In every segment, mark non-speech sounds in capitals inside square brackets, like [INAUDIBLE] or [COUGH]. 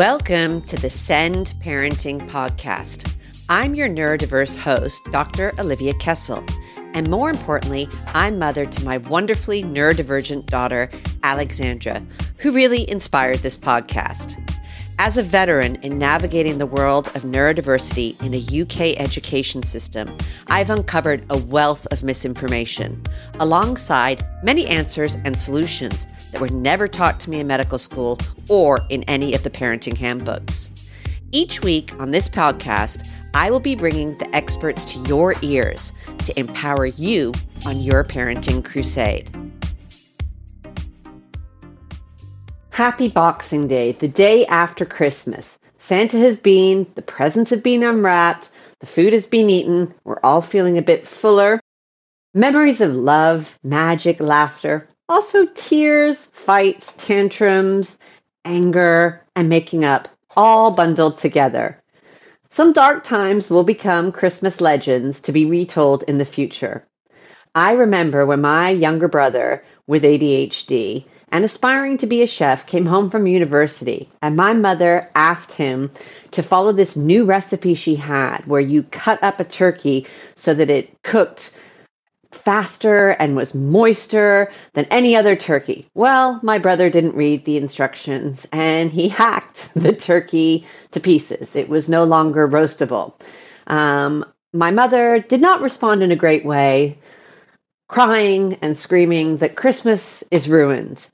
Welcome to the Send Parenting Podcast. I'm your neurodiverse host, Dr. Olivia Kessel. And more importantly, I'm mother to my wonderfully neurodivergent daughter, Alexandra, who really inspired this podcast. As a veteran in navigating the world of neurodiversity in a UK education system, I've uncovered a wealth of misinformation, alongside many answers and solutions that were never taught to me in medical school or in any of the parenting handbooks. Each week on this podcast, I will be bringing the experts to your ears to empower you on your parenting crusade. Happy Boxing Day, the day after Christmas. Santa has been, the presents have been unwrapped, the food has been eaten, we're all feeling a bit fuller. Memories of love, magic, laughter, also tears, fights, tantrums, anger, and making up, all bundled together. Some dark times will become Christmas legends to be retold in the future. I remember when my younger brother with ADHD and aspiring to be a chef, came home from university, and my mother asked him to follow this new recipe she had where you cut up a turkey so that it cooked faster and was moister than any other turkey. Well, my brother didn't read the instructions and he hacked [LAUGHS] the turkey to pieces. It was no longer roastable. Um, my mother did not respond in a great way, crying and screaming that Christmas is ruined.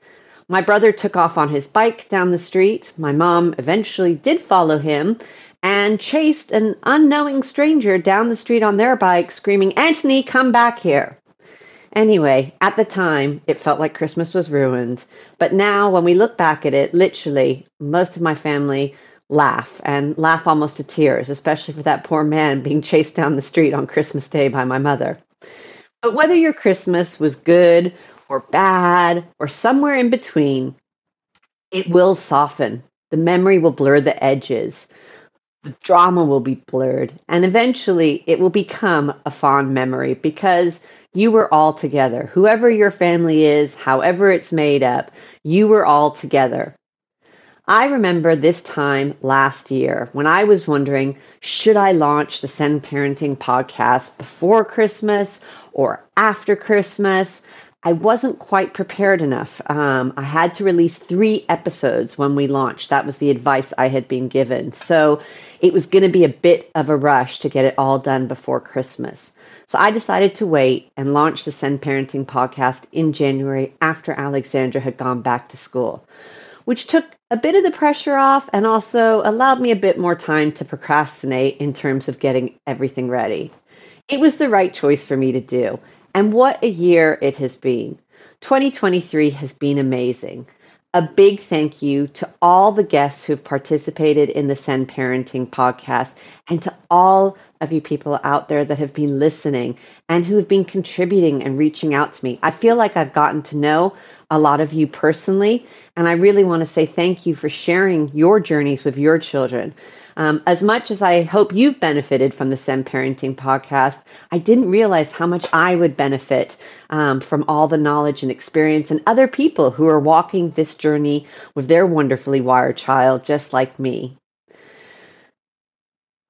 My brother took off on his bike down the street. My mom eventually did follow him and chased an unknowing stranger down the street on their bike, screaming, Anthony, come back here. Anyway, at the time, it felt like Christmas was ruined. But now, when we look back at it, literally, most of my family laugh and laugh almost to tears, especially for that poor man being chased down the street on Christmas Day by my mother. But whether your Christmas was good or bad or somewhere in between, it will soften. The memory will blur the edges. The drama will be blurred. And eventually it will become a fond memory because you were all together. Whoever your family is, however it's made up, you were all together. I remember this time last year when I was wondering should I launch the Send Parenting podcast before Christmas or after Christmas? I wasn't quite prepared enough. Um, I had to release three episodes when we launched. That was the advice I had been given. So it was going to be a bit of a rush to get it all done before Christmas. So I decided to wait and launch the Send Parenting podcast in January after Alexandra had gone back to school, which took a bit of the pressure off and also allowed me a bit more time to procrastinate in terms of getting everything ready. It was the right choice for me to do. And what a year it has been. 2023 has been amazing. A big thank you to all the guests who've participated in the Send Parenting podcast and to all of you people out there that have been listening and who have been contributing and reaching out to me. I feel like I've gotten to know a lot of you personally, and I really want to say thank you for sharing your journeys with your children. Um, as much as I hope you've benefited from the Send Parenting podcast, I didn't realize how much I would benefit um, from all the knowledge and experience and other people who are walking this journey with their wonderfully wired child, just like me.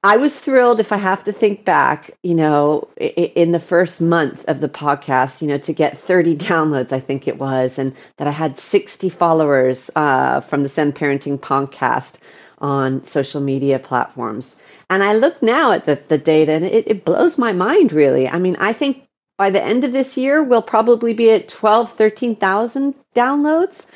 I was thrilled if I have to think back, you know, in the first month of the podcast, you know, to get 30 downloads, I think it was, and that I had 60 followers uh, from the Send Parenting podcast on social media platforms. And I look now at the, the data and it, it blows my mind, really. I mean, I think by the end of this year, we'll probably be at 12, 13,000 downloads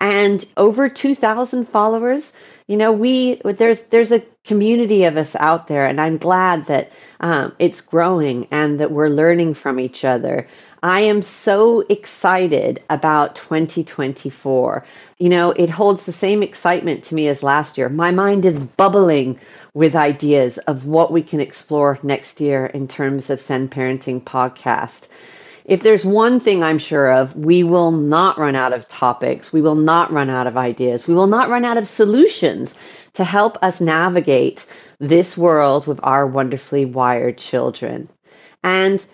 and over 2,000 followers. You know, we there's there's a community of us out there, and I'm glad that um, it's growing and that we're learning from each other. I am so excited about 2024. You know, it holds the same excitement to me as last year. My mind is bubbling with ideas of what we can explore next year in terms of Send Parenting podcast. If there's one thing I'm sure of, we will not run out of topics. We will not run out of ideas. We will not run out of solutions to help us navigate this world with our wonderfully wired children. And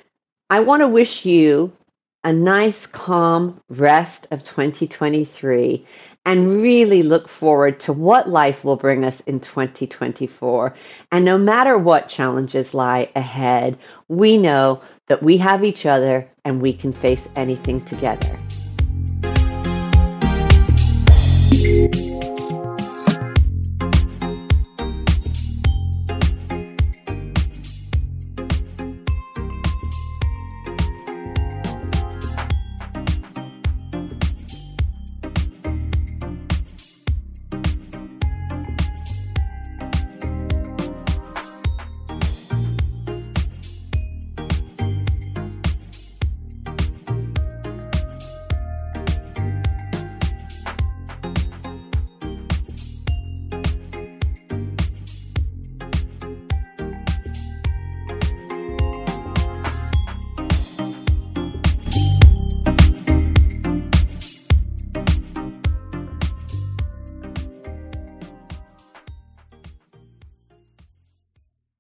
I want to wish you a nice, calm rest of 2023 and really look forward to what life will bring us in 2024. And no matter what challenges lie ahead, we know that we have each other and we can face anything together.